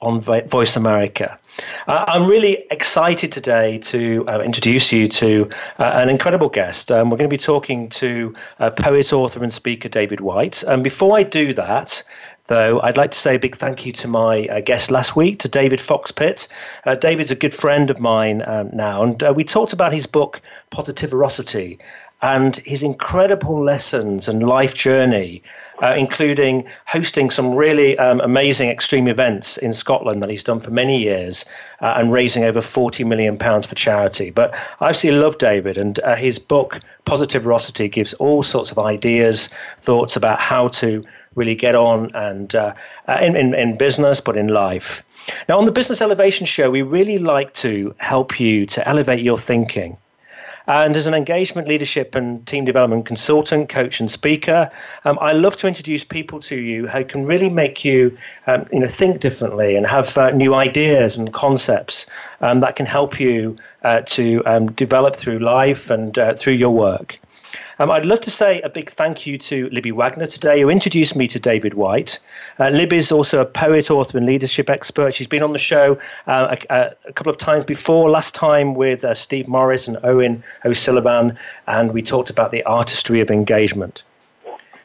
on Voice America. Uh, I'm really excited today to uh, introduce you to uh, an incredible guest. Um, we're going to be talking to uh, poet, author, and speaker David Whyte. And before I do that, though, I'd like to say a big thank you to my uh, guest last week, to David Fox-Pitt. Uh, David's a good friend of mine um, now, and we talked about his book, Positiverosity, and his incredible lessons and life journey uh, including hosting some really um, amazing extreme events in Scotland that he's done for many years uh, and raising over 40 million pounds for charity. But I absolutely love David, and uh, his book, Positiverosity, gives all sorts of ideas, thoughts about how to really get on and uh, uh, in, in, in business, but in life. Now, on the Business Elevation Show, we really like to help you to elevate your thinking. And as an engagement, leadership, and team development consultant, coach, and speaker, um, I love to introduce people to you who can really make you, um, you know, think differently and have uh, new ideas and concepts um, that can help you uh, to um, develop through life and uh, through your work. Um, I'd love to say a big thank you to Libby Wagner today, who introduced me to David Whyte. Uh, Libby is also a poet, author, and leadership expert. She's been on the show uh, a, a, couple of times before, last time with uh, Steve Morris and Owen O'Sullivan, and we talked about the artistry of engagement.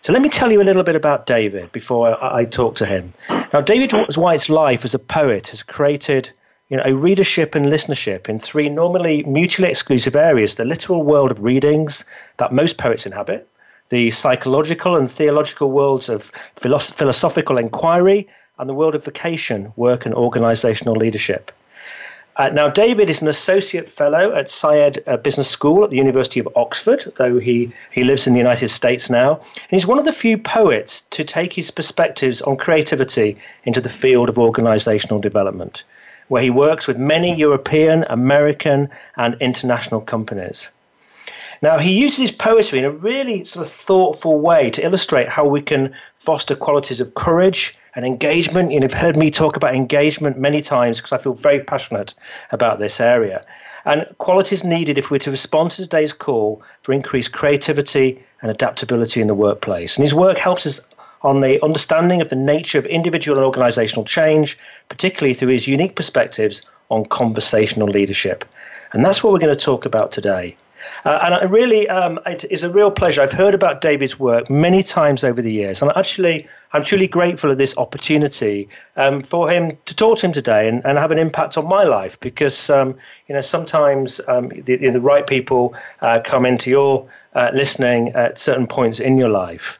So let me tell you a little bit about David before I, I talk to him. Now, David Whyte's life as a poet has created you know, a readership and listenership in three normally mutually exclusive areas the literal world of readings that most poets inhabit, the psychological and theological worlds of philosophical inquiry, and the world of vocation, work, and organizational leadership. Uh, now, David is an associate fellow at Saïd uh, Business School at the University of Oxford, though he, he lives in the United States now. And he's one of the few poets to take his perspectives on creativity into the field of organizational development where he works with many European, American, and international companies. Now, he uses his poetry in a really sort of thoughtful way to illustrate how we can foster qualities of courage and engagement. You know, you've heard me talk about engagement many times because I feel very passionate about this area. And qualities needed if we're to respond to today's call for increased creativity and adaptability in the workplace. And his work helps us on the understanding of the nature of individual and organizational change, particularly through his unique perspectives on conversational leadership. And that's what we're going to talk about today. Uh, and I really, um, it is a real pleasure. I've heard about David's work many times over the years, and actually, I'm truly grateful of this opportunity um, for him to talk to him today and, and have an impact on my life. Because um, you know, sometimes um, the, the, right people uh, come into your uh, listening at certain points in your life.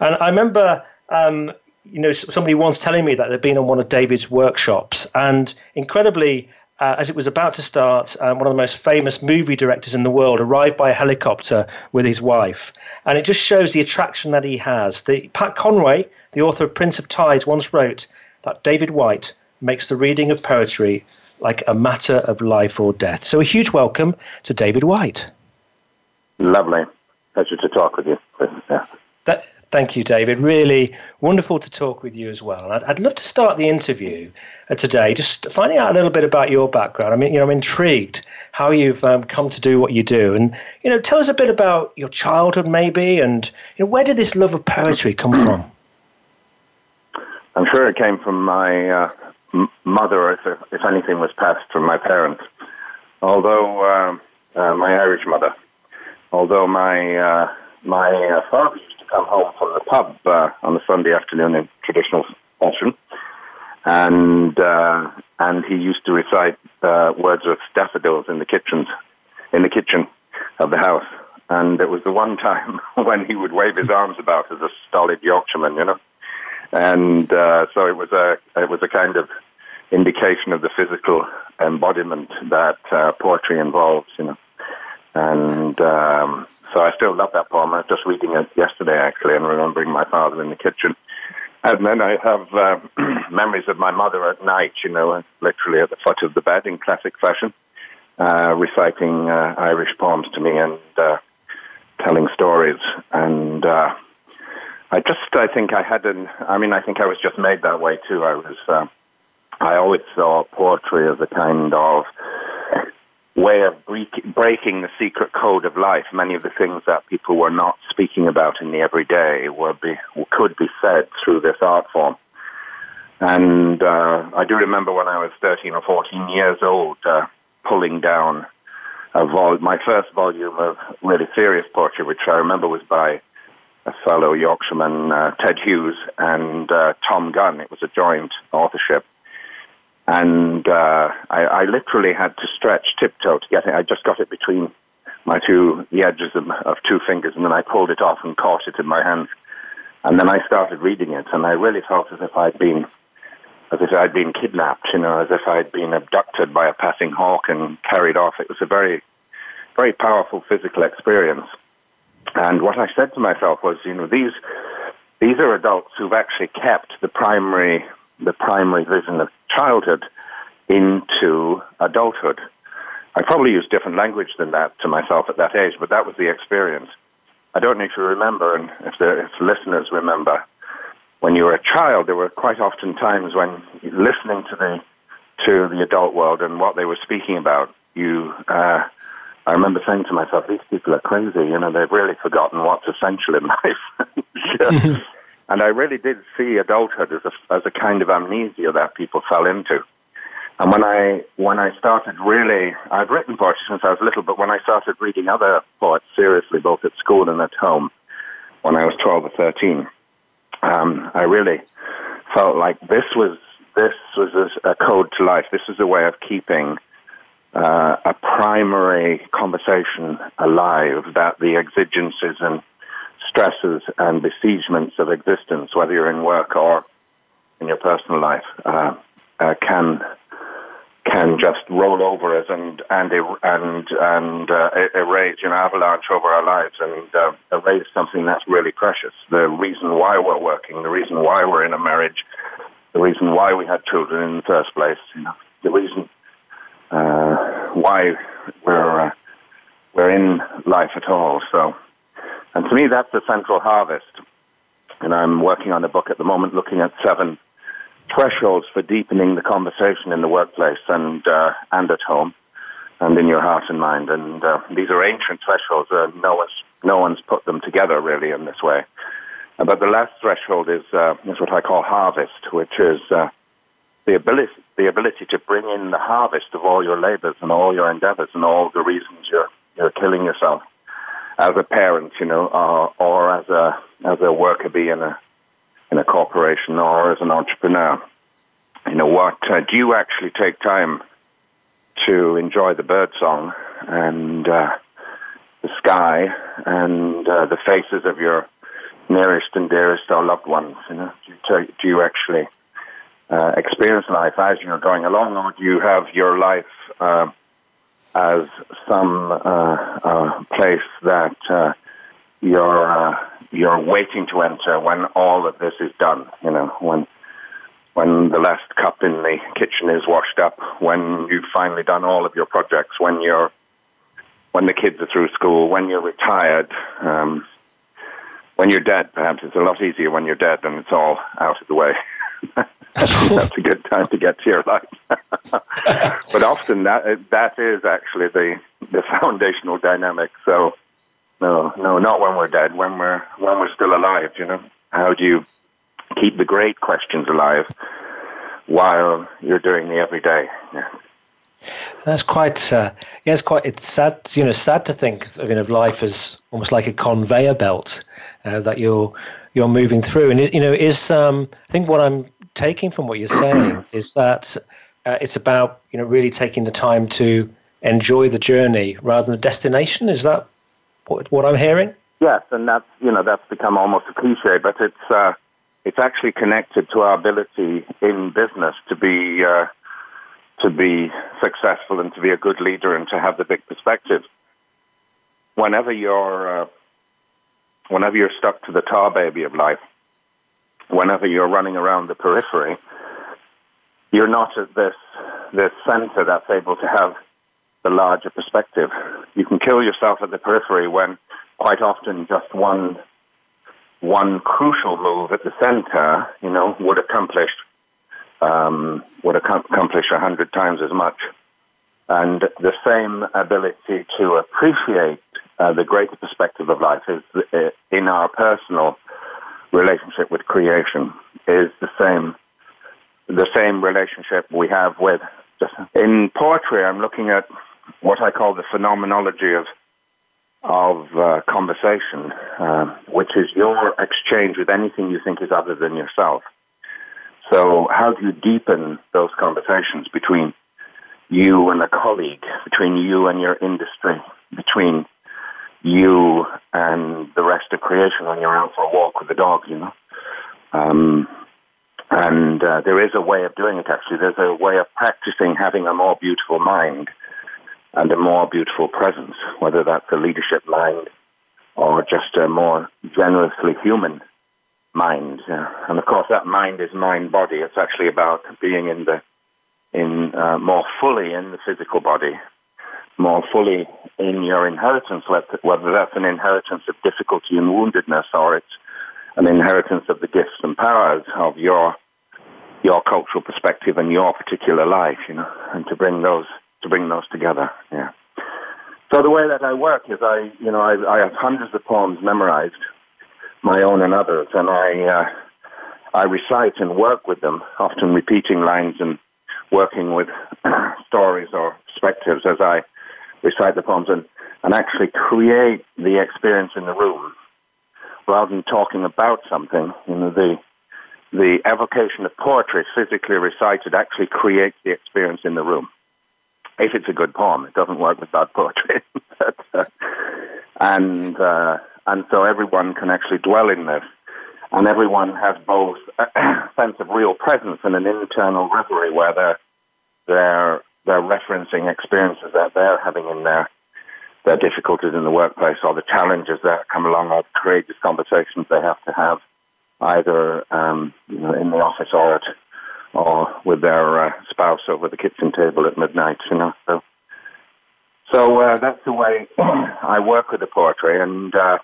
And I remember, um, you know, somebody once telling me that they'd been on one of David's workshops, and incredibly, uh, as it was about to start, um, one of the most famous movie directors in the world arrived by helicopter with his wife. And it just shows the attraction that he has. The, Pat Conroy, the author of Prince of Tides, once wrote that David Whyte makes the reading of poetry like a matter of life or death. So a huge welcome to David Whyte. Lovely. Pleasure to talk with you. Yeah. Thank you, David. Really wonderful to talk with you as well. I'd, I'd love to start the interview uh, today just finding out a little bit about your background. I mean, you know, I'm intrigued how you've um, come to do what you do, and you know, tell us a bit about your childhood, maybe, and you know, where did this love of poetry come from? I'm sure it came from my uh, m- mother, if, if anything was passed from my parents. Although uh, uh, my Irish mother, although my uh, my uh, father come home from the pub uh, on a Sunday afternoon in traditional fashion, and uh, and he used to recite uh, Wordsworth's daffodils in the kitchens, in the kitchen of the house. And it was the one time when he would wave his arms about as a stolid Yorkshireman, you know. And uh, so it was a it was a kind of indication of the physical embodiment that uh, poetry involves, you know. And um, so I still love that poem. I was just reading it yesterday, actually, and remembering my father in the kitchen. And then I have uh, memories of my mother at night, you know, literally at the foot of the bed in classic fashion, uh, reciting uh, Irish poems to me and uh, telling stories. And uh, I just, I think I had an, I mean, I think I was just made that way too. I was, uh, I always saw poetry as a kind of way of breaking the secret code of life. Many of the things that people were not speaking about in the everyday were be, could be said through this art form. And uh, I do remember when I was 13 or 14 years old, uh, pulling down vol- my first volume of really serious poetry, which I remember was by a fellow Yorkshireman, uh, Ted Hughes, and uh, Thom Gunn. It was a joint authorship and uh, I, I, literally had to stretch tiptoe to get it. I just got it between my two the edges of, of, two fingers, and then I pulled it off and caught it in my hands, and then I started reading it, and I really felt as if I'd been as if I'd been kidnapped, you know, as if I'd been abducted by a passing hawk and carried off. It was a very, very powerful physical experience. And what I said to myself was, you know, these these are adults who've actually kept the primary the primary vision of childhood into adulthood. I probably used different language than that to myself at that age, but that was the experience. I don't know if you remember, and if the if listeners remember, when you were a child, there were quite often times when listening to the to the adult world and what they were speaking about, you. Uh, I remember saying to myself, "These people are crazy. You know, they've really forgotten what's essential in life." And I really did see adulthood as a, as a kind of amnesia that people fell into. And when I when I started really, I've written poetry since I was little, but when I started reading other poets seriously, both at school and at home, when I was twelve or thirteen, um, I really felt like this was this was a, a code to life. This was a way of keeping uh, a primary conversation alive. That the exigencies and stresses and besiegements of existence, whether you're in work or in your personal life, uh, uh, can can just roll over us and and and and uh, erase an avalanche over our lives and uh, erase something that's really precious. The reason why we're working, the reason why we're in a marriage, the reason why we had children in the first place. You know, the reason uh, why we're uh, we're in life at all. So and to me, that's the central harvest. And I'm working on a book at the moment looking at seven thresholds for deepening the conversation in the workplace and uh, and at home and in your heart and mind. And uh, these are ancient thresholds. Uh, no one's no one's put them together really in this way. But the last threshold is uh, is what I call harvest, which is uh, the ability the ability to bring in the harvest of all your labors and all your endeavors and all the reasons you're you're killing yourself as a parent, you know, uh, or as a as a worker bee in a in a corporation or as an entrepreneur. You know what? Uh, do you actually take time to enjoy the bird song and uh, the sky and uh, the faces of your nearest and dearest or loved ones? You know, do you, do you actually uh, experience life as you're going along, or do you have your life? As some uh, uh, place that uh, you're you're waiting to enter when all of this is done. You know, when when the last cup in the kitchen is washed up, when you've finally done all of your projects, when you're when the kids are through school, when you're retired. Um, when you're dead, perhaps it's a lot easier when you're dead and it's all out of the way. that's a good time to get to your life. but often that that is actually the the foundational dynamic. So no, no, not when we're dead. When we're when we're still alive, you know. How do you keep the great questions alive while you're doing the everyday? Yeah. That's quite, uh, yeah, it's quite, it's sad, you know, sad to think of, you know, life as almost like a conveyor belt uh, that you're, you're moving through. And, it, you know, is, um, I think what I'm taking from what you're saying is that uh, it's about you know really taking the time to enjoy the journey rather than the destination. Is that what, what I'm hearing? Yes, and that's you know that's become almost a cliche, but it's uh, it's actually connected to our ability in business to be uh, to be successful and to be a good leader and to have the big perspective. Whenever you're uh, whenever you're stuck to the tar baby of life, whenever you're running around the periphery, you're not at this this center that's able to have the larger perspective. You can kill yourself at the periphery when quite often just one one crucial move at the center, you know, would accomplish um, would accomplish a hundred times as much. And the same ability to appreciate uh, the greater perspective of life is uh, in our personal relationship with creation is the same the same relationship we have with in poetry I'm looking at what I call the phenomenology of of uh, conversation, uh, which is your exchange with anything you think is other than yourself. So, how do you deepen those conversations between you and a colleague, between you and your industry, between you and the rest of creation when you're out for a walk with the dog, you know? Um, and uh, there is a way of doing it, actually. There's a way of practicing having a more beautiful mind and a more beautiful presence, whether that's a leadership mind or just a more generously human mind. Yeah. And of course, that mind is mind body. It's actually about being in the in uh, more fully in the physical body, more fully in your inheritance, whether that's an inheritance of difficulty and woundedness or it's an inheritance of the gifts and powers of your your cultural perspective and your particular life, you know, and to bring those to bring those together. Yeah. So the way that I work is I, you know, I, I have hundreds of poems memorized, my own and others, and I, uh, I recite and work with them, often repeating lines and working with stories or perspectives as I recite the poems and, and actually create the experience in the room rather than talking about something. You know, the the evocation of poetry physically recited actually creates the experience in the room if it's a good poem. It doesn't work with bad poetry. but, uh, and uh, and so everyone can actually dwell in this, and everyone has both a sense of real presence and an internal reverie where they're they're they're referencing experiences that they're having in their their difficulties in the workplace or the challenges that come along or courageous conversations they have to have either um, you know, in the office or at or with their uh, spouse over the kitchen table at midnight, you know. So, so uh, that's the way I work with the poetry, and uh,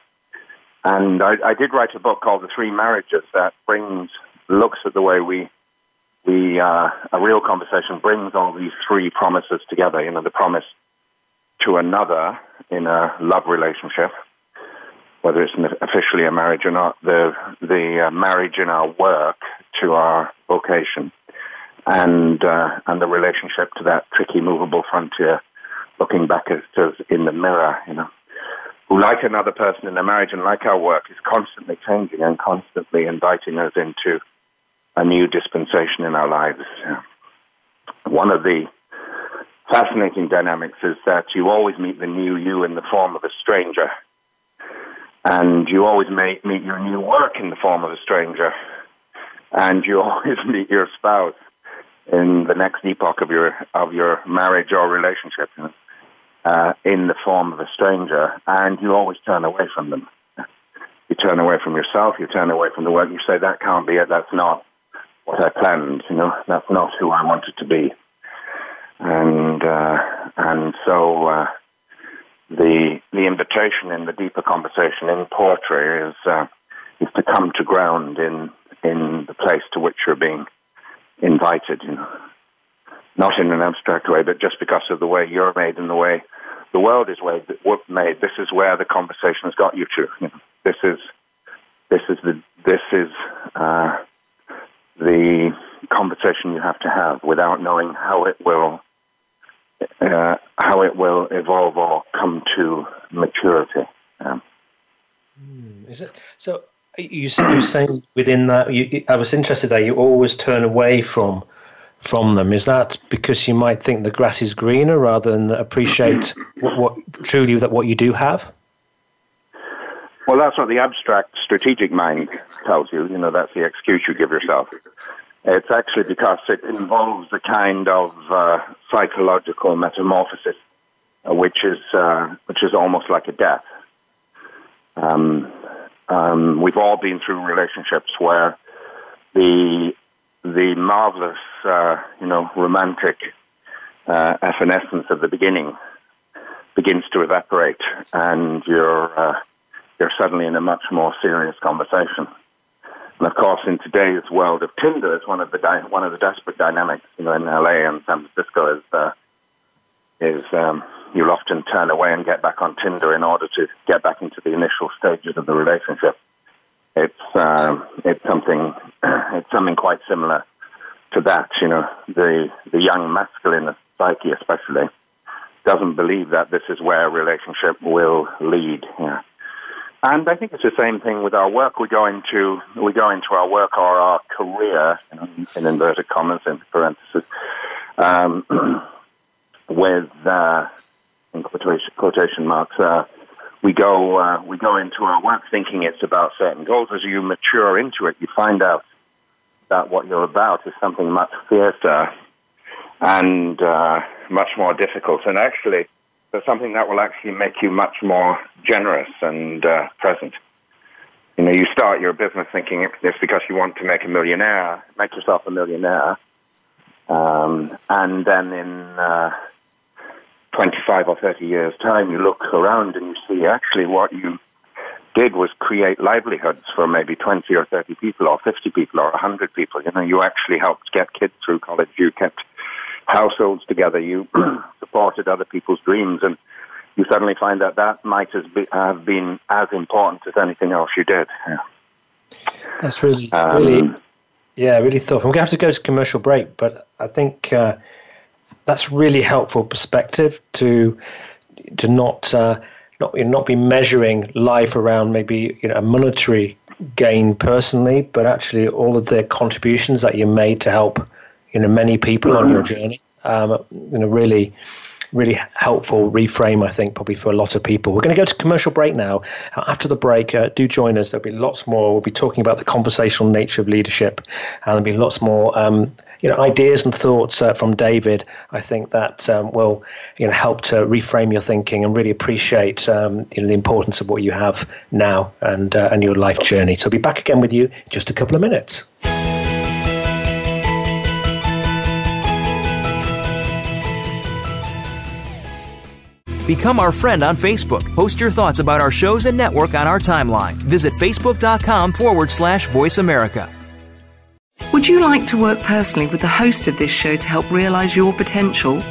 and I, I, did write a book called The Three Marriages that brings looks at the way we we uh, a real conversation brings all these three promises together. You know, the promise to another in a love relationship, whether it's officially a marriage or not, the the uh, marriage in our work to our vocation, and uh, and the relationship to that tricky, movable frontier, looking back at us in the mirror, you know, who, like another person in a marriage and like our work, is constantly changing and constantly inviting us into a new dispensation in our lives. One of the fascinating dynamics is that you always meet the new you in the form of a stranger. And you always meet, your new work in the form of a stranger. And you always meet your spouse in the next epoch of your of your marriage or relationship uh, in the form of a stranger, and you always turn away from them. You turn away from yourself. You turn away from the work. You say that can't be it. That's not what I planned. You know, that's not who I wanted to be. And uh, and so uh, the the invitation in the deeper conversation in poetry is uh, is to come to ground in in the place to which you're being invited, you know. Not in an abstract way, but just because of the way you're made and the way the world is made. This is where the conversation has got you to. You know. This is this is the this is uh, the conversation you have to have without knowing how it will uh, how it will evolve or come to maturity. Um, is it so? you, you saying within that, you, I was interested that you always turn away from from them. Is that because you might think the grass is greener rather than appreciate what, what truly that what you do have? Well, that's what the abstract strategic mind tells you. You know, that's the excuse you give yourself. It's actually because it involves a kind of uh, psychological metamorphosis, uh, which is uh, which is almost like a death. Um, um, we've all been through relationships where the the marvelous, uh, you know, romantic uh, evanescence of the beginning begins to evaporate, and you're uh, you're suddenly in a much more serious conversation. And of course, in today's world of Tinder, it's one of the di- one of the desperate dynamics, you know, in LA and San Francisco is uh, is um, you'll often turn away and get back on Tinder in order to get back into the initial stages of the relationship. It's um, it's something it's something quite similar to that. You know, the the young masculine psyche, especially, doesn't believe that this is where a relationship will lead. And I think it's the same thing with our work. We go into we go into our work or our career, in, in inverted commas, in parentheses, um, with uh, in quotation, quotation marks. Uh, we go uh, we go into our work thinking it's about certain goals. As you mature into it, you find out that what you're about is something much fiercer and uh, much more difficult. And actually, there's something that will actually make you much more generous and uh, present. You know, you start your business thinking it's because you want to make a millionaire, make yourself a millionaire, um, and then in uh, 25 or 30 years' time, you look around and you see actually what you did was create livelihoods for maybe 20 or 30 people or 50 people or 100 people. You know, you actually helped get kids through college. You kept households together. You supported other people's dreams, and you suddenly find that that might have been as important as anything else you did. Yeah. That's really, um, really, yeah, really thoughtful. We're going to have to go to commercial break, but I think uh, that's really helpful perspective to to not uh, not not be measuring life around maybe you know a monetary gain personally, but actually all of the contributions that you made to help you know many people on your journey. Um, you know, really, really helpful reframe. I think probably for a lot of people. We're going to go to commercial break now. After the break, uh, do join us. There'll be lots more. We'll be talking about the conversational nature of leadership, and there'll be lots more. Um, you know, ideas and thoughts uh, from David. I think that um, will, you know, help to reframe your thinking and really appreciate, um, you know, the importance of what you have now and uh, and your life journey. So I'll be back again with you in just a couple of minutes. Become our friend on Facebook. Post your thoughts about our shows and network on our timeline. Visit facebook.com forward slash voice America. Would you like to work personally with the host of this show to help realize your potential?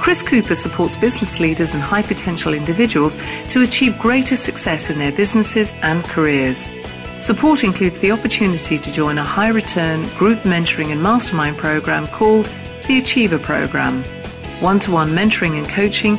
Chris Cooper supports business leaders and high potential individuals to achieve greater success in their businesses and careers. Support includes the opportunity to join a high return group mentoring and mastermind program called the Achiever Program. One to one mentoring and coaching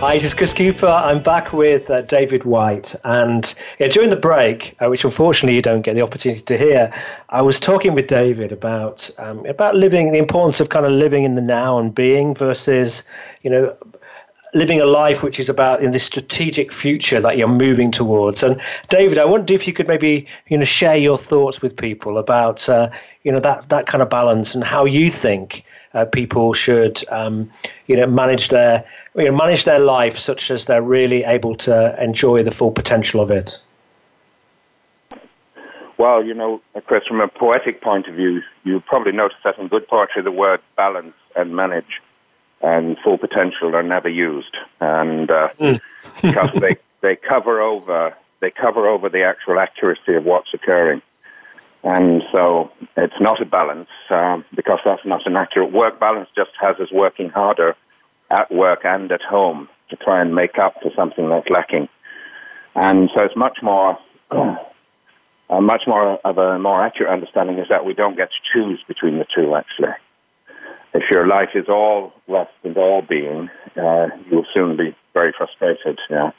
Hi, this is Chris Cooper. I'm back with uh, David Whyte. And yeah, during the break, uh, which unfortunately you don't get the opportunity to hear, I was talking with David about um, about living, the importance of kind of living in the now and being versus, you know, living a life which is about in this strategic future that you're moving towards. And David, I wonder if you could maybe you know share your thoughts with people about uh, you know that that kind of balance and how you think uh, people should um, you know manage their you know, manage their life such as they're really able to enjoy the full potential of it? Well, you know, Chris, from a poetic point of view, you probably notice that in good poetry, the word balance and manage and full potential are never used, and uh, mm. because they they cover over they cover over the actual accuracy of what's occurring. And so it's not a balance um, because that's not an accurate work balance, just has us working harder at work and at home to try and make up for something that's lacking. And so it's much more, uh, much more of a more accurate understanding is that we don't get to choose between the two, actually. If your life is all rest and all being, uh, you'll soon be very frustrated, yeah,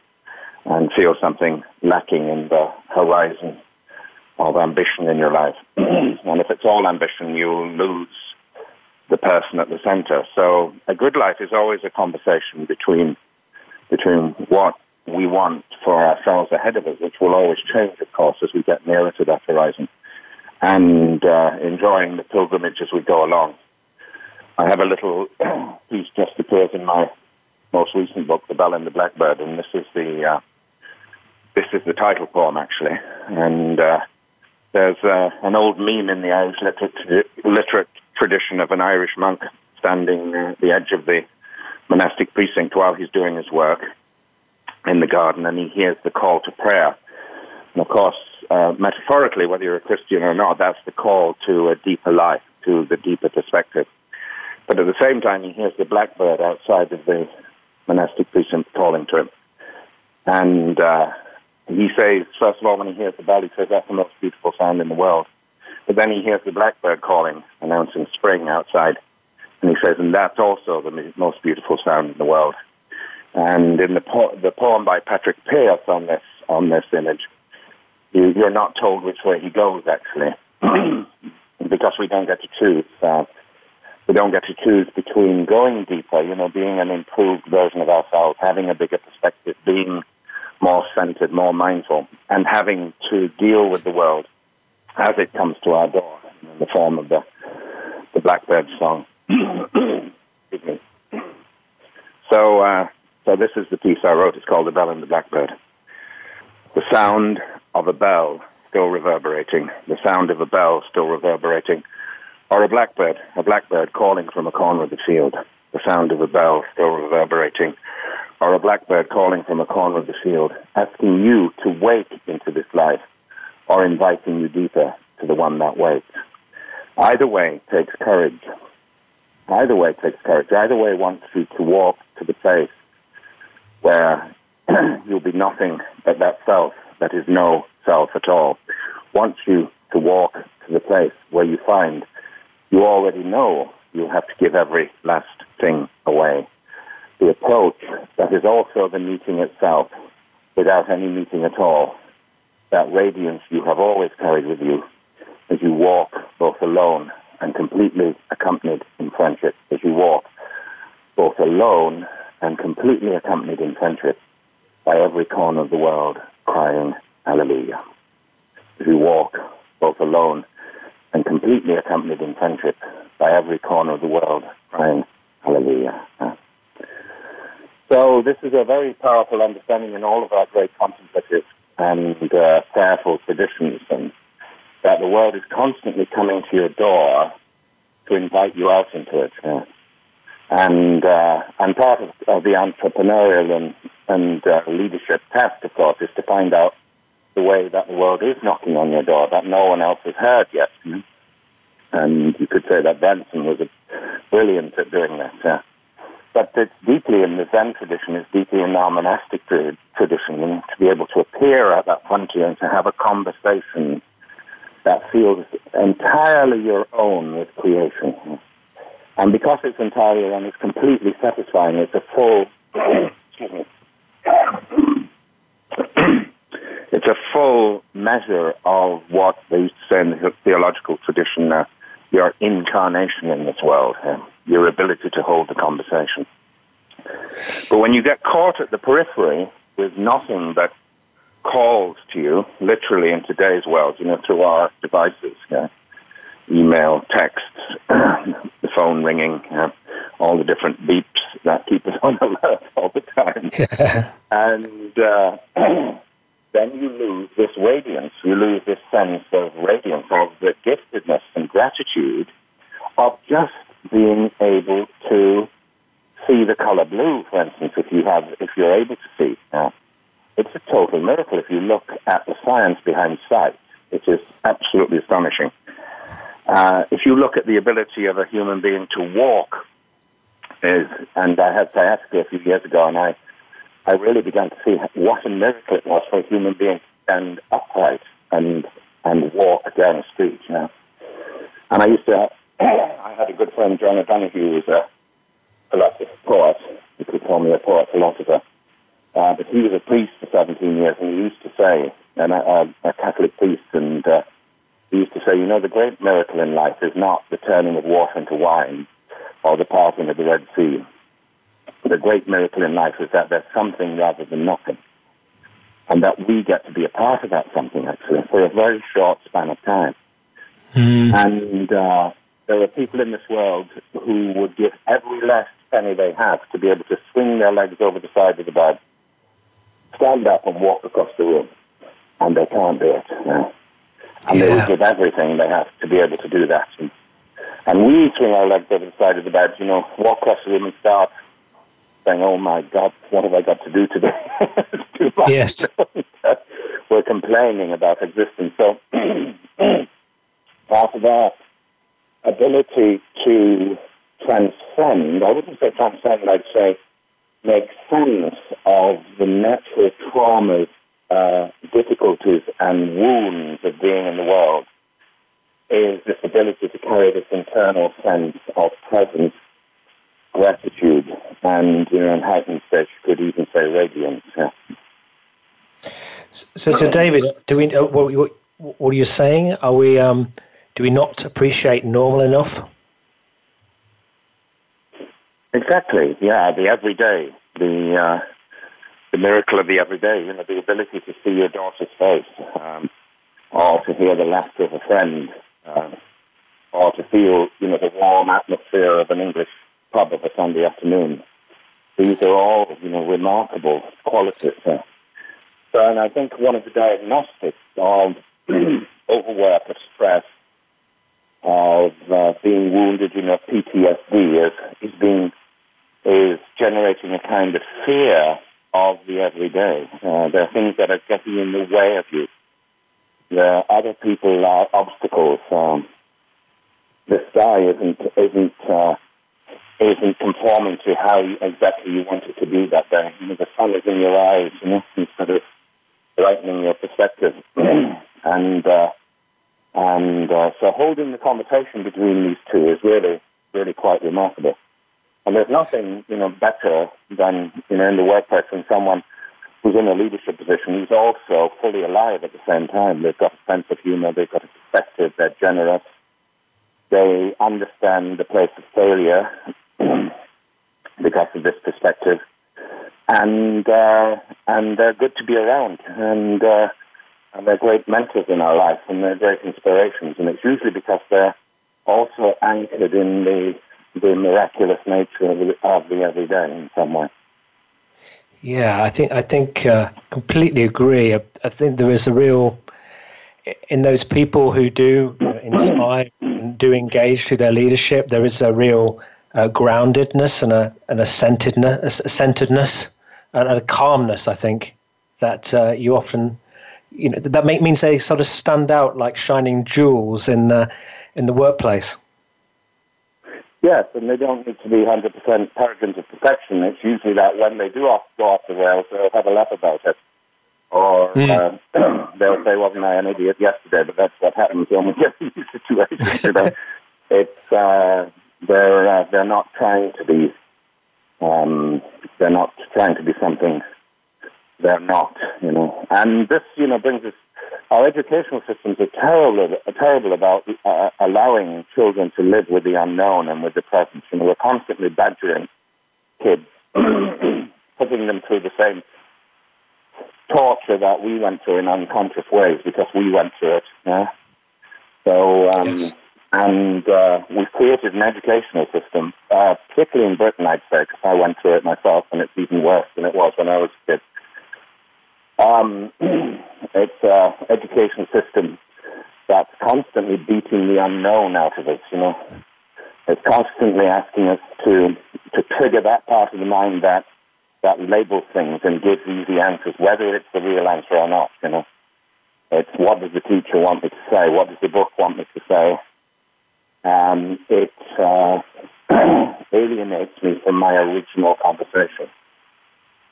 and feel something lacking in the horizon of ambition in your life. and if it's all ambition, you'll lose the person at the center. So a good life is always a conversation between between what we want for ourselves ahead of us, which will always change, of course, as we get nearer to that horizon, and uh, enjoying the pilgrimage as we go along. I have a little piece just appears in my most recent book, The Bell and the Blackbird, and this is the uh, this is the title poem actually, and uh, there's uh, an old meme in the Irish literate, literate tradition of an Irish monk standing at the edge of the monastic precinct while he's doing his work in the garden, and he hears the call to prayer. And of course, uh, metaphorically, whether you're a Christian or not, that's the call to a deeper life, to the deeper perspective. But at the same time, he hears the blackbird outside of the monastic precinct calling to him. And uh, he says, first of all, when he hears the bell, he says, that's the most beautiful sound in the world. But then he hears the blackbird calling, announcing spring outside. And he says, and that's also the most beautiful sound in the world. And in the, po- the poem by Patrick Pearse on this, on this image, you, are not told which way he goes, actually, because we don't get to choose. Uh, we don't get to choose between going deeper, you know, being an improved version of ourselves, having a bigger perspective, being more centered, more mindful, and having to deal with the world as it comes to our door in the form of the, the Blackbird song. so, uh, so this is the piece I wrote. It's called The Bell and the Blackbird. The sound of a bell still reverberating, the sound of a bell still reverberating, or a blackbird, a blackbird calling from a corner of the field, the sound of a bell still reverberating, or a blackbird calling from a corner of the field, asking you to wake into this life or inviting you deeper to the one that waits. Either way takes courage. Either way takes courage. Either way wants you to walk to the place where you'll be nothing but that self that is no self at all. Wants you to walk to the place where you find you already know you'll have to give every last thing away the approach that is also the meeting itself without any meeting at all. That radiance you have always carried with you as you walk both alone and completely accompanied in friendship, as you walk both alone and completely accompanied in friendship by every corner of the world crying hallelujah. As you walk both alone and completely accompanied in friendship by every corner of the world crying hallelujah. So this is a very powerful understanding in all of our great contemplative and uh, prayerful traditions, and that the world is constantly coming to your door to invite you out into it. Yeah. And uh, and part of, of, the entrepreneurial and and uh, leadership task, of course, is to find out the way that the world is knocking on your door that no one else has heard yet. Mm-hmm. And you could say that Benson was a, brilliant at doing that. Yeah but it's deeply in the Zen tradition, it's deeply in our monastic tradition, and to be able to appear at that frontier and to have a conversation that feels entirely your own with creation. And because it's entirely your own, it's completely satisfying. It's a full, excuse me, it's a full measure of what they used to say in the theological tradition, uh, your incarnation in this world. Uh, your ability to hold the conversation. But when you get caught at the periphery with nothing that calls to you, literally in today's world, you know, through our devices, yeah, email, texts, the phone ringing, yeah, all the different beeps that keep us on alert all the time. and uh, then you lose this radiance, you lose this sense of radiance, of the giftedness and gratitude of just being able to see the color blue, for instance, if you have, if you're able to see. Now, it's a total miracle if you look at the science behind sight. It is absolutely astonishing. Uh, if you look at the ability of a human being to walk, is, and I had sciatica a few years ago, and I, I really began to see what a miracle it was for a human being to stand upright and and walk down the street. You know? And I used to, I had a good friend, John O'Donohue, who was a philosopher poet. You could call me a poet philosopher. Uh, but he was a priest for 17 years, and he used to say, and a, a Catholic priest, and uh, he used to say, you know, the great miracle in life is not the turning of water into wine or the parting of the Red Sea. The great miracle in life is that there's something rather than nothing, and that we get to be a part of that something, actually, for a very short span of time. Mm. And uh, there are people in this world who would give every last penny they have to be able to swing their legs over the side of the bed stand up and walk across the room, and they can't do it. You know? And yeah. they would give everything they have to be able to do that. And, and we swing our legs over the side of the bed, you know, walk across the room and start saying, "Oh my God, what have I got to do today?" too much. Yes, we're complaining about existence. So part of our ability to transcend—I wouldn't say transcend; I'd say make sense of the natural traumas, uh, difficulties, and wounds of being in the world is this ability to carry this internal sense of presence, gratitude, and you know, in stage, you could even say radiance. Yeah. So, so David, do we? Uh, what, what, what are you saying? Are we? Um, do we not appreciate normal enough? Exactly. Yeah, the everyday, the uh, the miracle of the everyday. You know, the ability to see your daughter's face, um, or to hear the laughter of a friend, uh, or to feel you know the warm atmosphere of an English pub of a Sunday afternoon. These are all you know remarkable qualities. Uh, so, and I think one of the diagnostics of overwork, of stress, of uh, being wounded, in know, PTSD is, is being is generating a kind of fear of the everyday. Uh, there are things that are getting in the way of you. There are other people are obstacles. Um, the sky isn't isn't uh, isn't conforming to how you, exactly you want it to be that day. You know, the sun is in your eyes, you know, instead of brightening your perspective. and uh, and uh, so holding the conversation between these two is really really quite remarkable. And there's nothing, you know, better than, you know, in the workplace when someone who's in a leadership position who's also fully alive at the same time. They've got a sense of humor, they've got a perspective, they're generous, they understand the place of failure because of this perspective, and uh, and they're good to be around, and uh, and they're great mentors in our life, and they're great inspirations, and it's usually because they're also anchored in the the miraculous nature of the, of the everyday in some way. Yeah, I think I think uh, completely agree. I, I, think there is a real in those people who do inspire and do engage through their leadership. There is a real uh, groundedness and a and a centeredness, a centeredness and a calmness. I think that uh, you often, you know, that make, means they sort of stand out like shining jewels in the in the workplace. Yes, and they don't need to be 100% paragons of perfection. It's usually that when they do off, go off the rails, they'll have a laugh about it. Or mm. uh, they'll say, wasn't I an idiot yesterday? But that's what happens when we get in these situations. You know? it's, uh, they're, uh, they're not trying to be, um, they're not trying to be something they're not, you know. And this, you know, brings us our educational systems are terrible, are terrible about uh, allowing children to live with the unknown and with the present. You know, we're constantly badgering kids, putting them through the same torture that we went through in unconscious ways because we went through it. Yeah? So, um, yes. and uh, we've created an educational system, uh, particularly in Britain, I'd say, because I went through it myself, and it's even worse than it was when I was a kid um, it's an education system that's constantly beating the unknown out of us, you know. It's constantly asking us to, to trigger that part of the mind that that labels things and gives easy answers, whether it's the real answer or not. You know, it's what does the teacher want me to say? What does the book want me to say? Um, it uh, alienates me from my original conversation.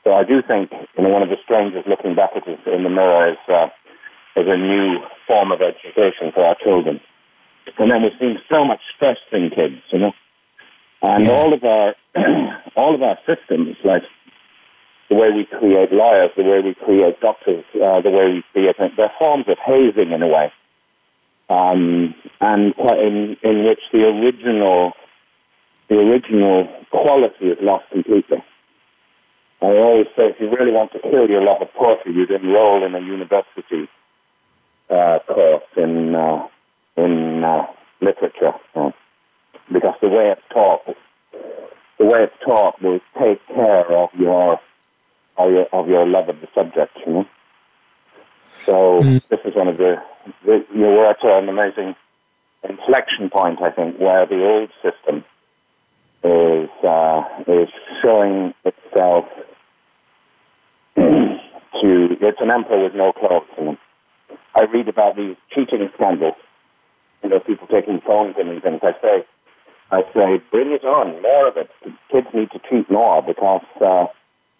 So I do think, you know, one of the strangers looking back at in the mirror is, uh, is a new form of education for our children. And then we're seeing so much stress in kids, you know. And yeah. all of our all of our systems, like the way we create lawyers, the way we create doctors, uh, the way we create they're forms of hazing in a way, um, and in in which the original the original quality is lost completely. I always say, if you really want to kill your love of poetry, you'd enroll in a university uh, course in uh, in uh, literature, uh, because the way it's taught, the way it's taught will take care of your of your, of your love of the subject. You know. So mm. this is one of the, the you we're at an amazing inflection point, I think, where the old system is uh, is showing itself to it's an emperor with no clothes. And I read about these cheating scandals, you know, people taking phones and things. I say, I say, bring it on, more of it. Kids need to cheat more because uh,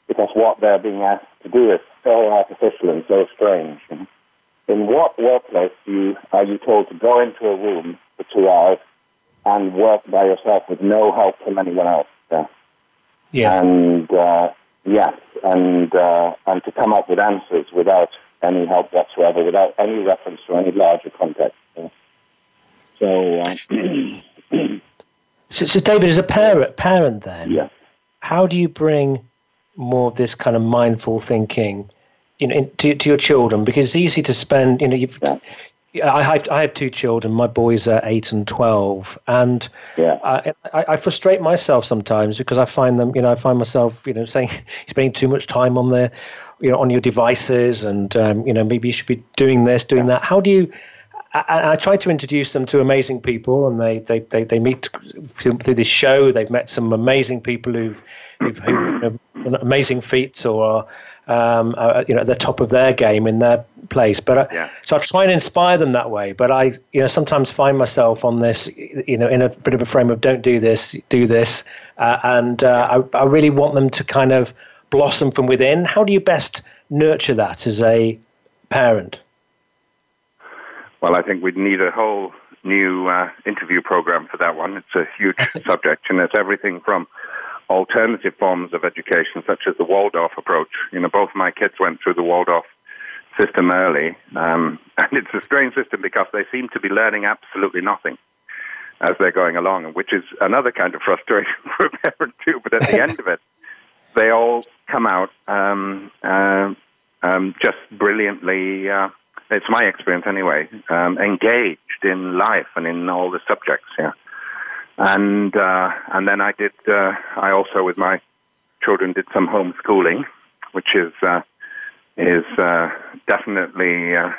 because what they're being asked to do is so artificial and so strange. In what workplace do you, are you told to go into a room for two hours and work by yourself with no help from anyone else? Yeah. yeah. And uh, yes, and uh, and to come up with answers without any help whatsoever, without any reference to any larger context. So, uh, so, so, David, as a parent, parent then, yeah. how do you bring more of this kind of mindful thinking in, in to, to your children? Because it's easy to spend, you know, you've, yeah. I have I have two children. My boys are eight and twelve, and yeah. I, I, I, frustrate myself sometimes because I find them. You know, I find myself, you know, saying spending too much time on their, you know, on your devices, and um, you know, maybe you should be doing this, doing that. How do you? I, I, try to introduce them to amazing people, and they they they, they meet through, this show. They've met some amazing people who've who've, who've amazing feats or um, uh, you know, at the top of their game in their place. But uh, yeah. so I try and inspire them that way. But I, you know, sometimes find myself on this, you know, in a bit of a frame of don't do this, do this, uh, and uh, I, I really want them to kind of blossom from within. How do you best nurture that as a parent? Well, I think we'd need a whole new uh, interview program for that one. It's a huge subject, and it's everything from alternative forms of education, such as the Waldorf approach. You know, both my kids went through the Waldorf system early, um, and it's a strange system because they seem to be learning absolutely nothing as they're going along, which is another kind of frustration for a parent too. But at the end of it, they all come out um, uh, um, just brilliantly. Uh, it's my experience anyway. Um, engaged in life and in all the subjects. Yeah and uh, and then I did. Uh, I also with my children did some homeschooling, which is uh, is uh, definitely uh,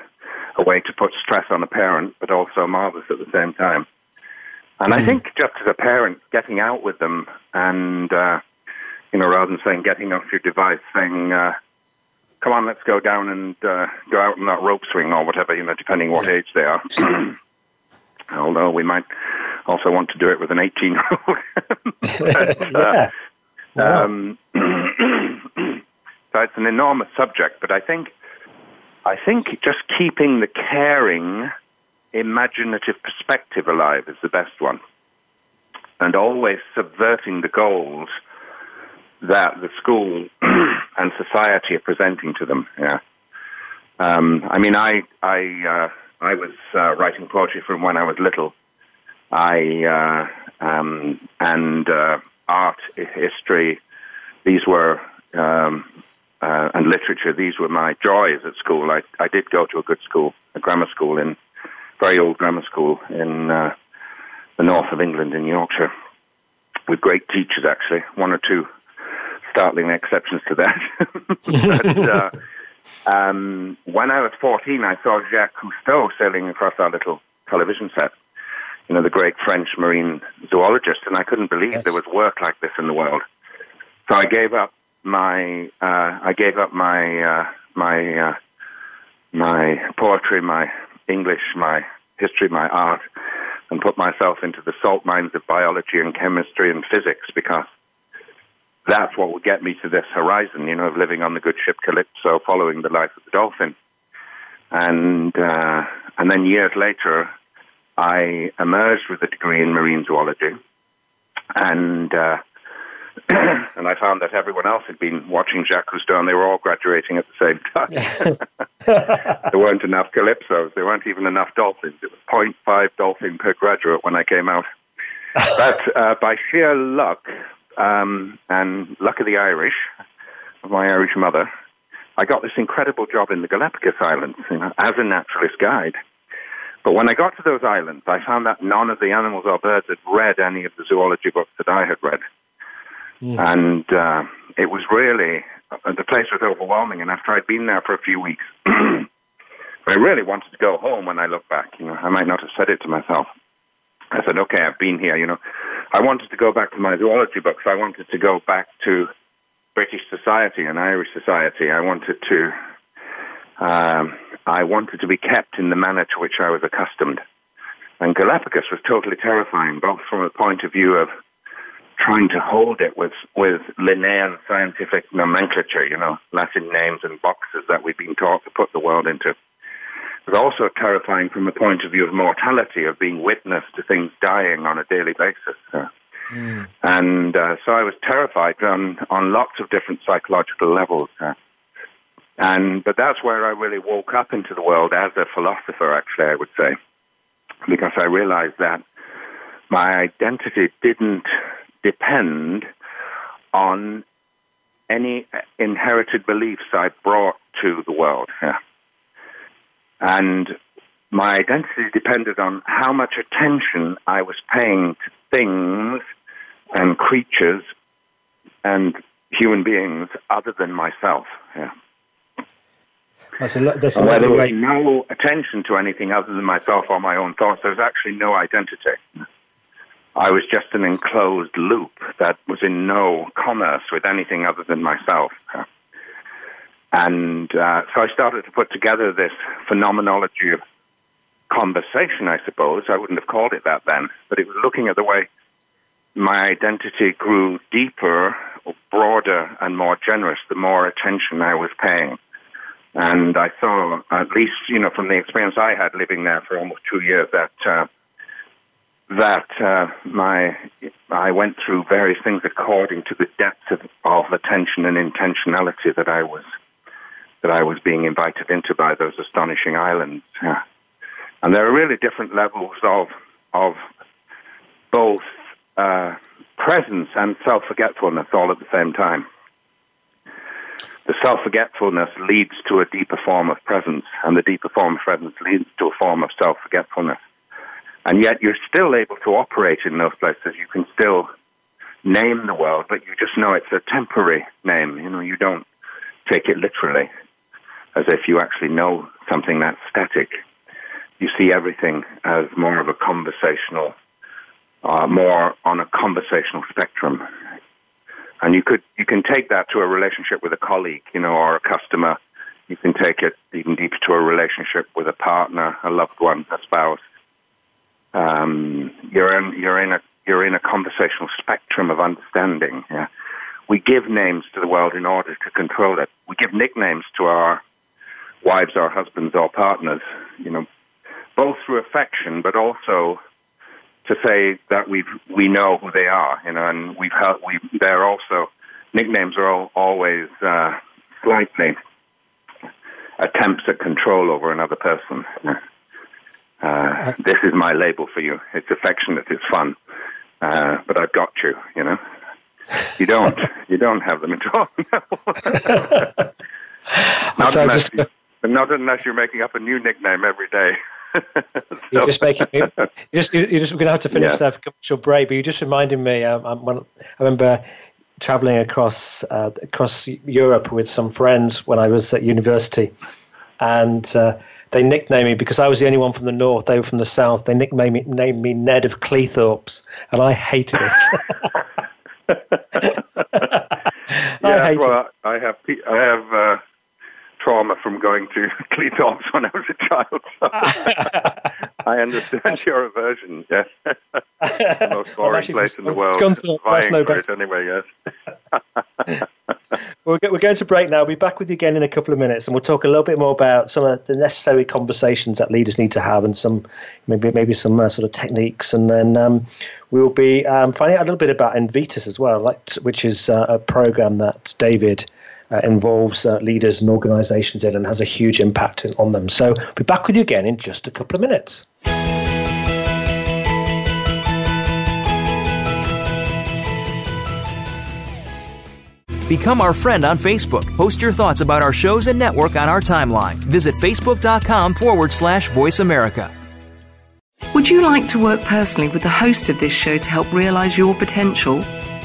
a way to put stress on a parent, but also marvelous at the same time. And mm. I think just as a parent, getting out with them and uh, you know, rather than saying getting off your device, saying. Come on, let's go down and go out on that rope swing or whatever, you know, depending what age they are. although we might also want to do it with an 18 year old. yeah. Uh, um, so it's an enormous subject, but I think, I think just keeping the caring, imaginative perspective alive is the best one. And always subverting the goals that the school and society are presenting to them. Yeah. Um, I mean, I, I, uh, I was uh, writing poetry from when I was little. I uh, um, and uh, art, history, these were um, uh, and literature. These were my joys at school. I I did go to a good school, a grammar school in very old grammar school in uh, the north of England in Yorkshire, with great teachers. Actually, one or two startling exceptions to that. but, uh, um, when I was 14, I saw Jacques Cousteau sailing across our little television set. You know, the great French marine zoologist, and I couldn't believe yes. there was work like this in the world. So I gave up my uh, I gave up my uh, my uh, my poetry, my English, my history, my art, and put myself into the salt mines of biology and chemistry and physics because that's what would get me to this horizon, you know, of living on the good ship Calypso, following the life of the dolphin. And uh, and then years later, I emerged with a degree in marine zoology, and uh, and I found that everyone else had been watching Jacques Cousteau, and they were all graduating at the same time. there weren't enough calypsos. There weren't even enough dolphins. It was 0.5 dolphin per graduate when I came out. but uh, by sheer luck um, and luck of the Irish, of my Irish mother, I got this incredible job in the Galapagos Islands you know, as a naturalist guide. But when I got to those islands, I found that none of the animals or birds had read any of the zoology books that I had read. And uh, it was really, uh, the place was overwhelming. And after I'd been there for a few weeks, I really wanted to go home when I look back. You know, I might not have said it to myself. I said, okay, I've been here. You know, I wanted to go back to my zoology books. I wanted to go back to British society and Irish society. I wanted to, um, I wanted to be kept in the manner to which I was accustomed. And Galapagos was totally terrifying, both from a point of view of trying to hold it with with Linnaean scientific nomenclature, you know, Latin names and boxes that we've been taught to put the world into. It was also terrifying from the point of view of mortality, of being witness to things dying on a daily basis. Uh, mm. And uh, so I was terrified on, on lots of different psychological levels. Uh, and but that's where I really woke up into the world as a philosopher, actually, I would say, because I realized that my identity didn't depend on any inherited beliefs I brought to the world. And my identity depended on how much attention I was paying to things and creatures and human beings other than myself. Yeah. That's a, that's a there was no attention to anything other than myself or my own thoughts. There was actually no identity. I was just an enclosed loop that was in no commerce with anything other than myself. And uh, so I started to put together this phenomenology of conversation, I suppose. I wouldn't have called it that then, but it was looking at the way my identity grew deeper, broader, and more generous the more attention I was paying. And I saw, at least, you know, from the experience I had living there for almost two years, that uh, that uh, my I went through various things according to the depth of, of attention and intentionality that I was that I was being invited into by those astonishing islands. Yeah. And there are really different levels of of both uh, presence and self forgetfulness all at the same time. The self forgetfulness leads to a deeper form of presence, and the deeper form of presence leads to a form of self forgetfulness. And yet you're still able to operate in those places. You can still name the world, but you just know it's a temporary name. You know, you don't take it literally as if you actually know something that's static. You see everything as more of a conversational, uh, more on a conversational spectrum. And you could you can take that to a relationship with a colleague, you know, or a customer. You can take it even deeper to a relationship with a partner, a loved one, a spouse um, you're in you're in a you're in a conversational spectrum of understanding. Yeah? We give names to the world in order to control it. We give nicknames to our wives, our husbands, our partners. You know, both through affection, but also to say that we we know who they are. You know, and we've helped, we they're also nicknames are all, always uh, slightly attempts at control over another person. Uh, this is my label for you. It's affectionate. It's fun. Uh, but I've got you. You know. You don't. you don't have them at all. not, unless, just, not unless you're making up a new nickname every day. You're just making. You just. You're just going to have to finish yeah. that commercial break. But you just reminded me. Um, um, when, I remember traveling across uh, across Europe with some friends when I was at university, and uh, they nicknamed me because I was the only one from the north. They were from the south. They nicknamed me, named me Ned of Cleethorpes, and I hated it. yeah, well, I have I have uh, trauma from going to Cleethorpes when I was a child. So I understand your aversion. Yes, the most boring place in the world. gone Vying for it anyway. Yes. we're, we're going to break now. We'll be back with you again in a couple of minutes, and we'll talk a little bit more about some of the necessary conversations that leaders need to have, and some maybe maybe some uh, sort of techniques, and then um, we'll be um, finding out a little bit about Invitas as well, like, which is uh, a program that David. Uh, involves uh, leaders and organizations in and has a huge impact on them. So, we'll be back with you again in just a couple of minutes. Become our friend on Facebook. Post your thoughts about our shows and network on our timeline. Visit facebook.com forward slash voice America. Would you like to work personally with the host of this show to help realize your potential?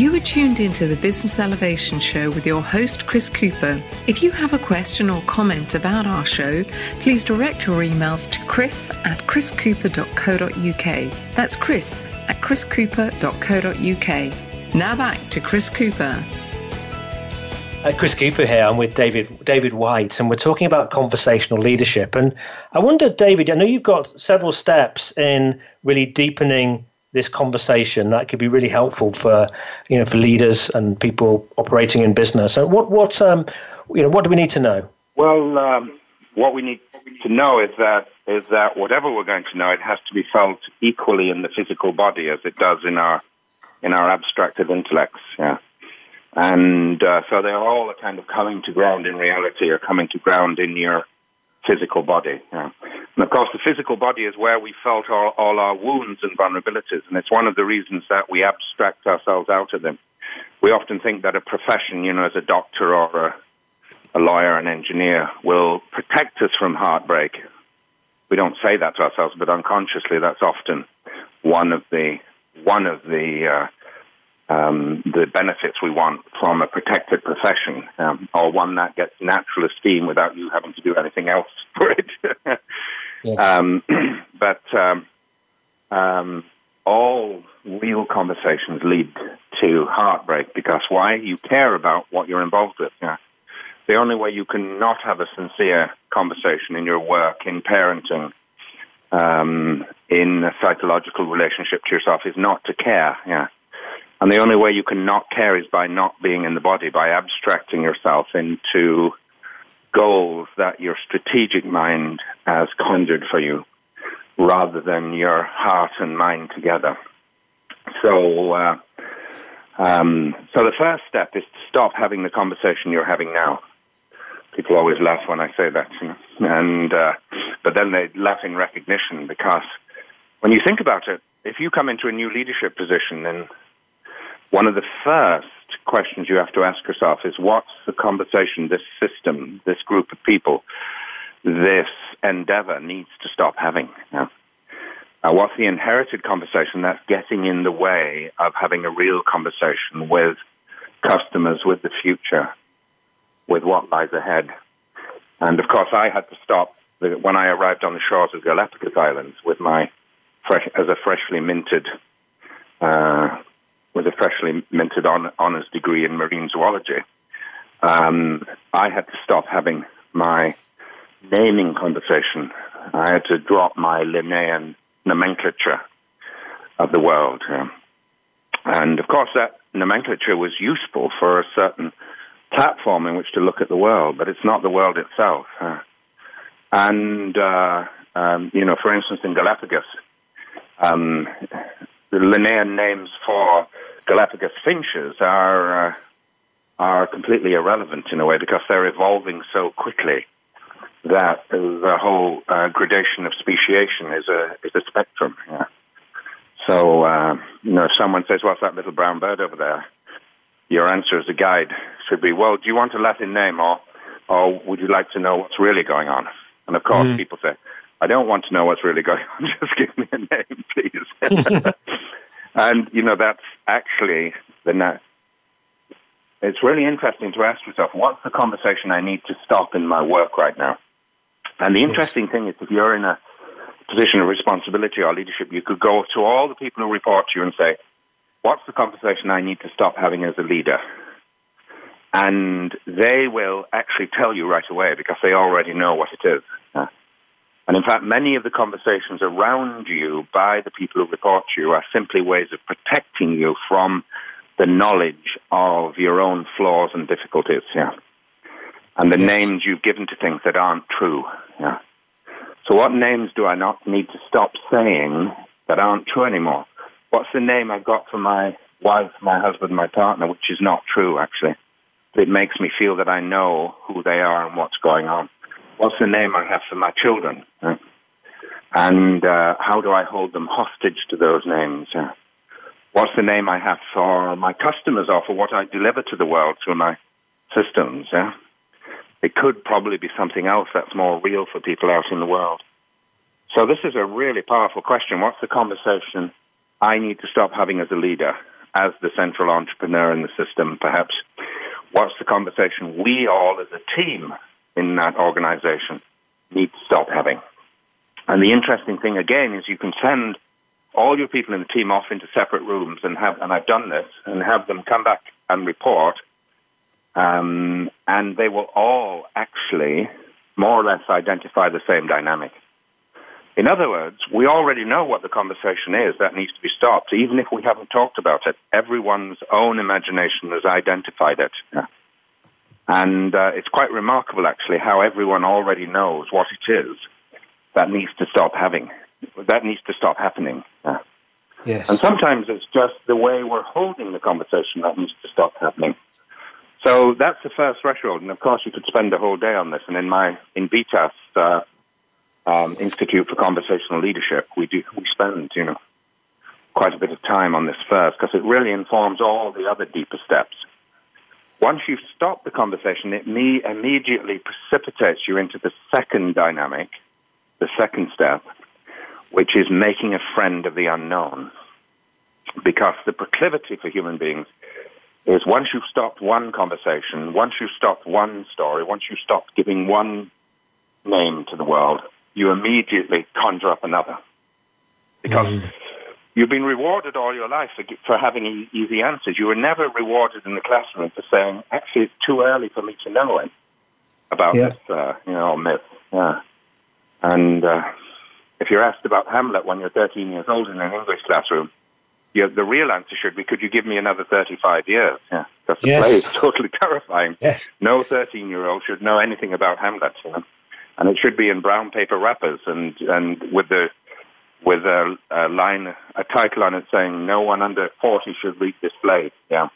You are tuned into the Business Elevation Show with your host, Chris Cooper. If you have a question or comment about our show, please direct your emails to chris at chriscooper.co.uk. That's chris at chriscooper.co.uk. Now back to Chris Cooper. Uh, Chris Cooper here. I'm with David David Whyte, and we're talking about conversational leadership. And I wonder, David, I know you've got several steps in really deepening this conversation that could be really helpful for you know for leaders and people operating in business. So what what um, you know what do we need to know? Well, um, what we need to know is that is that whatever we're going to know, it has to be felt equally in the physical body as it does in our in our abstracted intellects. Yeah. And uh, so they're all kind of coming to ground in reality or coming to ground in your physical body. Yeah. And of course, the physical body is where we felt all, all our wounds and vulnerabilities, and it's one of the reasons that we abstract ourselves out of them. We often think that a profession, you know, as a doctor or a, a lawyer, an engineer, will protect us from heartbreak. We don't say that to ourselves, but unconsciously, that's often one of the one of the uh, um, the benefits we want from a protected profession, um, or one that gets natural esteem without you having to do anything else for it. yes. um, but um, um, all real conversations lead to heartbreak because why? You care about what you're involved with. Yeah. The only way you can not have a sincere conversation in your work, in parenting, um, in a psychological relationship to yourself is not to care. Yeah. And the only way you can not care is by not being in the body, by abstracting yourself into goals that your strategic mind has conjured for you, rather than your heart and mind together. So, uh, um, so the first step is to stop having the conversation you're having now. People always laugh when I say that, you know? and uh, but then they laugh in recognition because when you think about it, if you come into a new leadership position, then one of the first questions you have to ask yourself is what's the conversation this system, this group of people, this endeavor needs to stop having? Uh, what's the inherited conversation that's getting in the way of having a real conversation with customers, with the future, with what lies ahead? And of course, I had to stop when I arrived on the shores of Galapagos Islands with my fresh, as a freshly minted uh, with a freshly minted on, honors degree in marine zoology, um, I had to stop having my naming conversation. I had to drop my Linnaean nomenclature of the world. And of course, that nomenclature was useful for a certain platform in which to look at the world, but it's not the world itself. Uh, and, uh, um, you know, for instance, in Galapagos, um, the Linnaean names for Galapagos finches are, uh, are completely irrelevant in a way because they're evolving so quickly that the whole uh, gradation of speciation is a, is a spectrum. Yeah. So, uh, you know, if someone says, What's that little brown bird over there? Your answer as a guide should be, Well, do you want a Latin name or, or would you like to know what's really going on? And of course, mm. people say, I don't want to know what's really going on. Just give me a name, please. and, you know, that's actually the. Na- it's really interesting to ask yourself, what's the conversation I need to stop in my work right now? And the interesting thing is, if you're in a position of responsibility or leadership, you could go to all the people who report to you and say, What's the conversation I need to stop having as a leader? And they will actually tell you right away because they already know what it is. And in fact, many of the conversations around you by the people who report you are simply ways of protecting you from the knowledge of your own flaws and difficulties. Yeah. And the yes. names you've given to things that aren't true. Yeah. So, what names do I not need to stop saying that aren't true anymore? What's the name I've got for my wife, my husband, my partner, which is not true, actually? It makes me feel that I know who they are and what's going on. What's the name I have for my children? And uh, how do I hold them hostage to those names? What's the name I have for my customers or for what I deliver to the world through my systems? It could probably be something else that's more real for people out in the world. So this is a really powerful question. What's the conversation I need to stop having as a leader, as the central entrepreneur in the system, perhaps? What's the conversation we all as a team in that organization need to stop having? And the interesting thing again is you can send all your people in the team off into separate rooms and have, and I've done this, and have them come back and report um, and they will all actually more or less identify the same dynamic. In other words, we already know what the conversation is that needs to be stopped, even if we haven't talked about it. Everyone's own imagination has identified it. Yeah. And uh, it's quite remarkable, actually, how everyone already knows what it is that needs to stop having, that needs to stop happening. Yeah. Yes. And sometimes it's just the way we're holding the conversation that needs to stop happening. So that's the first threshold, and of course you could spend a whole day on this. And in my Invitas uh, um, Institute for Conversational Leadership, we do we spend you know quite a bit of time on this first because it really informs all the other deeper steps. Once you've stopped the conversation, it me- immediately precipitates you into the second dynamic, the second step, which is making a friend of the unknown. Because the proclivity for human beings is once you've stopped one conversation, once you've stopped one story, once you've stopped giving one name to the world, you immediately conjure up another. Because mm. You've been rewarded all your life for, for having easy answers. You were never rewarded in the classroom for saying, actually, it's too early for me to know it about yeah. this, uh, you know, myth. Yeah. And uh, if you're asked about Hamlet when you're 13 years old in an English classroom, know, the real answer should be, could you give me another 35 years? Yeah, because the yes. play is totally terrifying. Yes. No 13 year old should know anything about Hamlet, you know? and it should be in brown paper wrappers and, and with the with a, a line, a title on it saying, "No one under 40 should read this play." Yeah,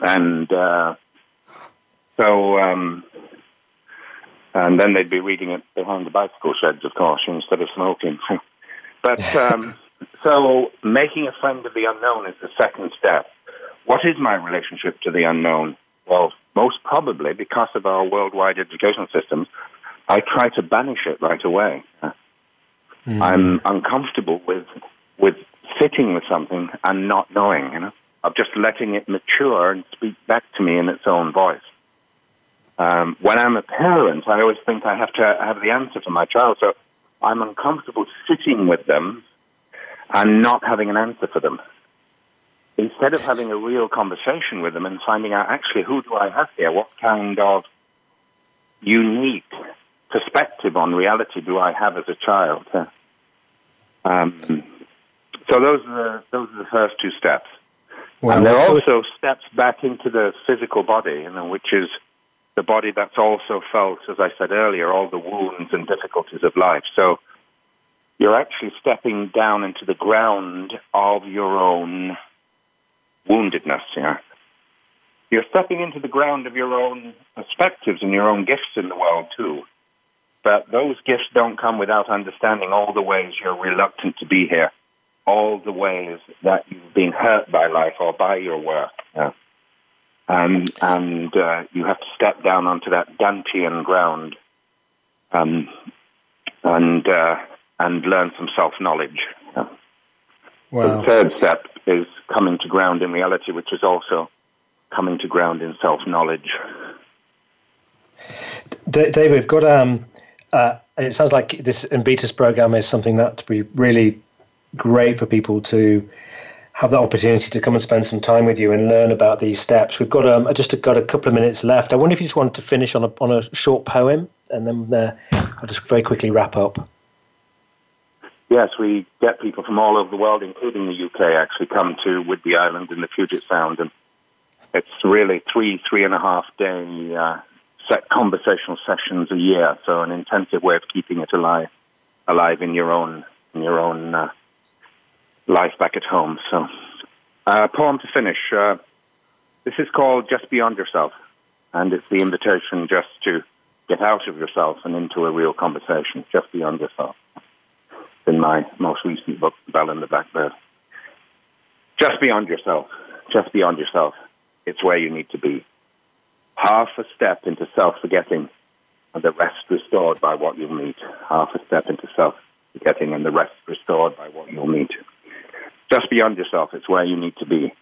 and uh, so um, and then they'd be reading it behind the bicycle sheds, of course, instead of smoking. but um, so making a friend of the unknown is the second step. What is my relationship to the unknown? Well, most probably because of our worldwide education systems, I try to banish it right away. Mm. I'm uncomfortable with with sitting with something and not knowing, you know, of just letting it mature and speak back to me in its own voice. Um, when I'm a parent, I always think I have to have the answer for my child, so I'm uncomfortable sitting with them and not having an answer for them. Instead of having a real conversation with them and finding out actually who do I have here, what kind of unique perspective on reality do I have as a child. Um, so those are the, those are the first two steps. Well, and there are also steps back into the physical body, you know, which is the body that's also felt, as I said earlier, all the wounds and difficulties of life. So you're actually stepping down into the ground of your own woundedness. Yeah, you're stepping into the ground of your own perspectives and your own gifts in the world too. But those gifts don't come without understanding all the ways you're reluctant to be here, all the ways that you've been hurt by life or by your work. Yeah. Um, and uh, you have to step down onto that Dantean ground um, and uh, and learn some self knowledge. Yeah. Wow. The third step is coming to ground in reality, which is also coming to ground in self knowledge. David, we've got um, uh, it sounds like this Invitas program is something that would be really great for people to have that opportunity to come and spend some time with you and learn about these steps. We've got um, just got a couple of minutes left. I wonder if you just wanted to finish on a on a short poem, and then uh, I'll just very quickly wrap up. Yes, we get people from all over the world, including the UK, actually come to Whidbey Island in the Puget Sound, and it's really three three and a half day uh, set conversational sessions a year. So an intensive way of keeping it alive, alive in your own in your own. Uh, life back at home. So, uh, poem to finish. Uh, this is called Just Beyond Yourself, and it's the invitation just to get out of yourself and into a real conversation, just beyond yourself. In my most recent book, Bell and the Blackbird. Just beyond yourself, just beyond yourself, it's where you need to be. Half a step into self forgetting, and the rest restored by what you'll meet. Half a step into self forgetting, and the rest restored by what you'll meet. Just beyond yourself, it's where you need to be.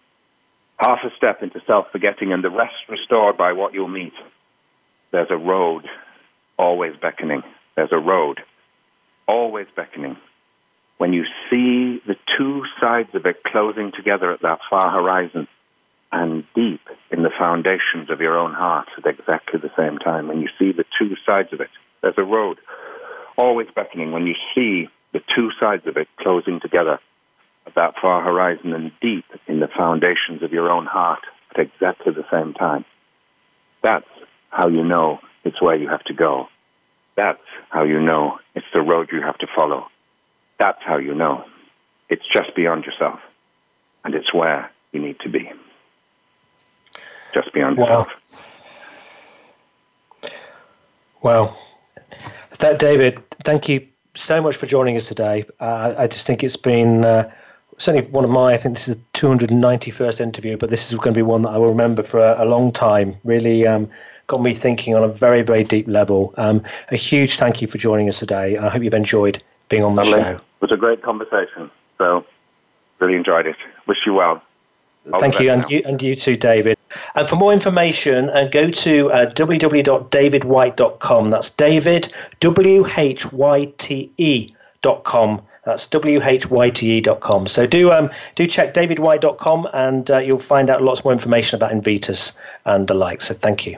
Half a step into self forgetting and the rest restored by what you'll meet. There's a road always beckoning. There's a road always beckoning. When you see the two sides of it closing together at that far horizon and deep in the foundations of your own heart at exactly the same time, when you see the two sides of it, there's a road always beckoning. When you see the two sides of it closing together at that far horizon and deep in the foundations of your own heart at exactly the same time. That's how you know it's where you have to go. That's how you know it's the road you have to follow. That's how you know it's just beyond yourself and it's where you need to be. Just beyond wow. yourself. Wow. That, David, thank you so much for joining us today. Uh, I just think it's been uh, certainly one of my, I think this is the 291st interview, but this is going to be one that I will remember for a, a long time. Really um, got me thinking on a very, very deep level. Um, a huge thank you for joining us today. I hope you've enjoyed being on the Lovely. show. It was a great conversation. So, really enjoyed it. Wish you well. All Thank you and, you, and you too, David. And for more information, uh, go to uh, www.davidwhyte.com. That's David, W H Y T E.com that's whyte.com. So do um, do check davidwhyte.com and uh, you'll find out lots more information about Invitas and the like. So thank you.